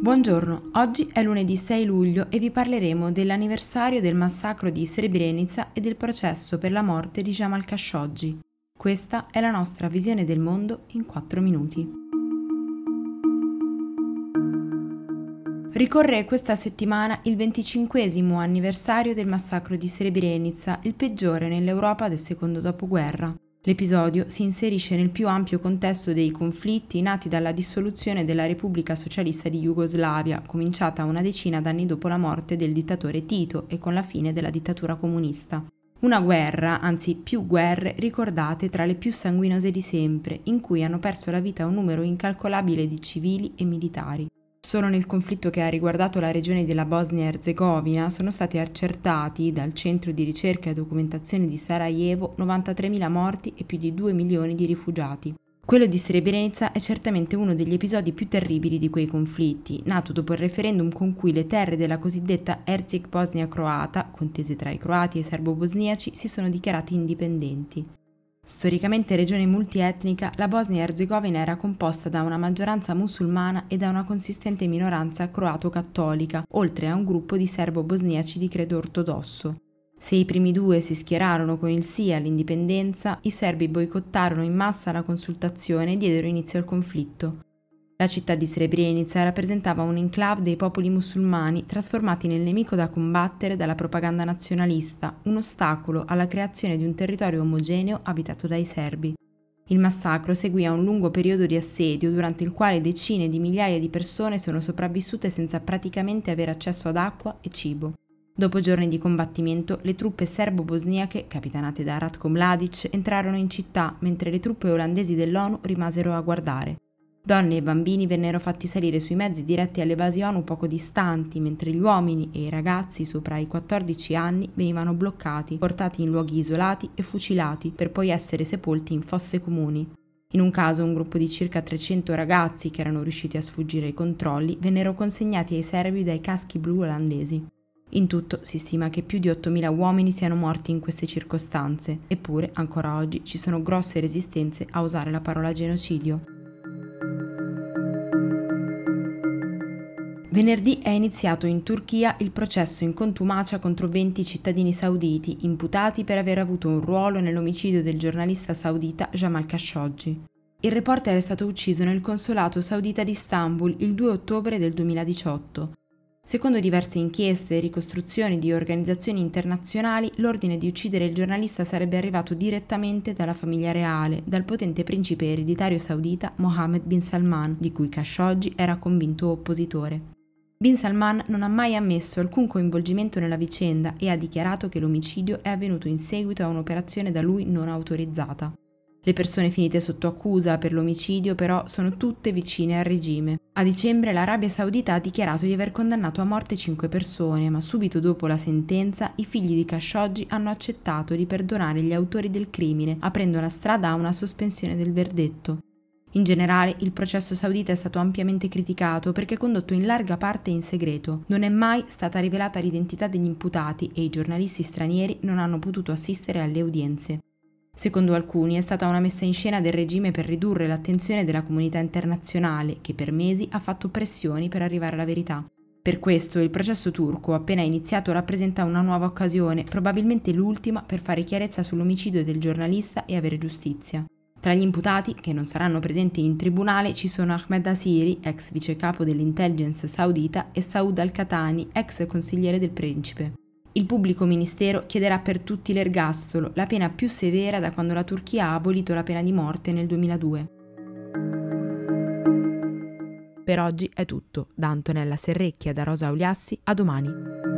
Buongiorno, oggi è lunedì 6 luglio e vi parleremo dell'anniversario del massacro di Srebrenica e del processo per la morte di Jamal Khashoggi. Questa è la nostra visione del mondo in 4 minuti. Ricorre questa settimana il 25 anniversario del massacro di Srebrenica, il peggiore nell'Europa del secondo dopoguerra. L'episodio si inserisce nel più ampio contesto dei conflitti nati dalla dissoluzione della Repubblica Socialista di Jugoslavia, cominciata una decina d'anni dopo la morte del dittatore Tito e con la fine della dittatura comunista. Una guerra, anzi più guerre, ricordate tra le più sanguinose di sempre, in cui hanno perso la vita un numero incalcolabile di civili e militari. Solo nel conflitto che ha riguardato la regione della Bosnia-Herzegovina sono stati accertati dal Centro di ricerca e documentazione di Sarajevo 93.000 morti e più di 2 milioni di rifugiati. Quello di Srebrenica è certamente uno degli episodi più terribili di quei conflitti, nato dopo il referendum con cui le terre della cosiddetta Herzeg Bosnia croata, contese tra i croati e i serbo-bosniaci, si sono dichiarati indipendenti. Storicamente regione multietnica, la Bosnia-Herzegovina era composta da una maggioranza musulmana e da una consistente minoranza croato-cattolica, oltre a un gruppo di serbo-bosniaci di credo ortodosso. Se i primi due si schierarono con il sì all'indipendenza, i serbi boicottarono in massa la consultazione e diedero inizio al conflitto. La città di Srebrenica rappresentava un enclave dei popoli musulmani trasformati nel nemico da combattere dalla propaganda nazionalista, un ostacolo alla creazione di un territorio omogeneo abitato dai serbi. Il massacro seguì a un lungo periodo di assedio durante il quale decine di migliaia di persone sono sopravvissute senza praticamente avere accesso ad acqua e cibo. Dopo giorni di combattimento, le truppe serbo-bosniache, capitanate da Ratko Mladic, entrarono in città, mentre le truppe olandesi dell'ONU rimasero a guardare. Donne e bambini vennero fatti salire sui mezzi diretti alle basi ONU poco distanti, mentre gli uomini e i ragazzi sopra i 14 anni venivano bloccati, portati in luoghi isolati e fucilati per poi essere sepolti in fosse comuni. In un caso un gruppo di circa 300 ragazzi che erano riusciti a sfuggire ai controlli vennero consegnati ai serbi dai caschi blu olandesi. In tutto si stima che più di 8.000 uomini siano morti in queste circostanze, eppure ancora oggi ci sono grosse resistenze a usare la parola genocidio. Venerdì è iniziato in Turchia il processo in contumacia contro 20 cittadini sauditi imputati per aver avuto un ruolo nell'omicidio del giornalista saudita Jamal Khashoggi. Il reporter è stato ucciso nel consolato saudita di Istanbul il 2 ottobre del 2018. Secondo diverse inchieste e ricostruzioni di organizzazioni internazionali, l'ordine di uccidere il giornalista sarebbe arrivato direttamente dalla famiglia reale, dal potente principe ereditario saudita Mohammed bin Salman, di cui Khashoggi era convinto oppositore. Bin Salman non ha mai ammesso alcun coinvolgimento nella vicenda e ha dichiarato che l'omicidio è avvenuto in seguito a un'operazione da lui non autorizzata. Le persone finite sotto accusa per l'omicidio però sono tutte vicine al regime. A dicembre l'Arabia Saudita ha dichiarato di aver condannato a morte cinque persone, ma subito dopo la sentenza i figli di Khashoggi hanno accettato di perdonare gli autori del crimine, aprendo la strada a una sospensione del verdetto. In generale, il processo saudita è stato ampiamente criticato perché condotto in larga parte in segreto. Non è mai stata rivelata l'identità degli imputati e i giornalisti stranieri non hanno potuto assistere alle udienze. Secondo alcuni è stata una messa in scena del regime per ridurre l'attenzione della comunità internazionale che per mesi ha fatto pressioni per arrivare alla verità. Per questo il processo turco appena iniziato rappresenta una nuova occasione, probabilmente l'ultima, per fare chiarezza sull'omicidio del giornalista e avere giustizia. Tra gli imputati che non saranno presenti in tribunale ci sono Ahmed Asiri, ex vicecapo dell'intelligence saudita, e Saud al-Khatani, ex consigliere del principe. Il pubblico ministero chiederà per tutti l'ergastolo, la pena più severa da quando la Turchia ha abolito la pena di morte nel 2002. Per oggi è tutto. Da Antonella Serrecchia e da Rosa Auliassi, a domani.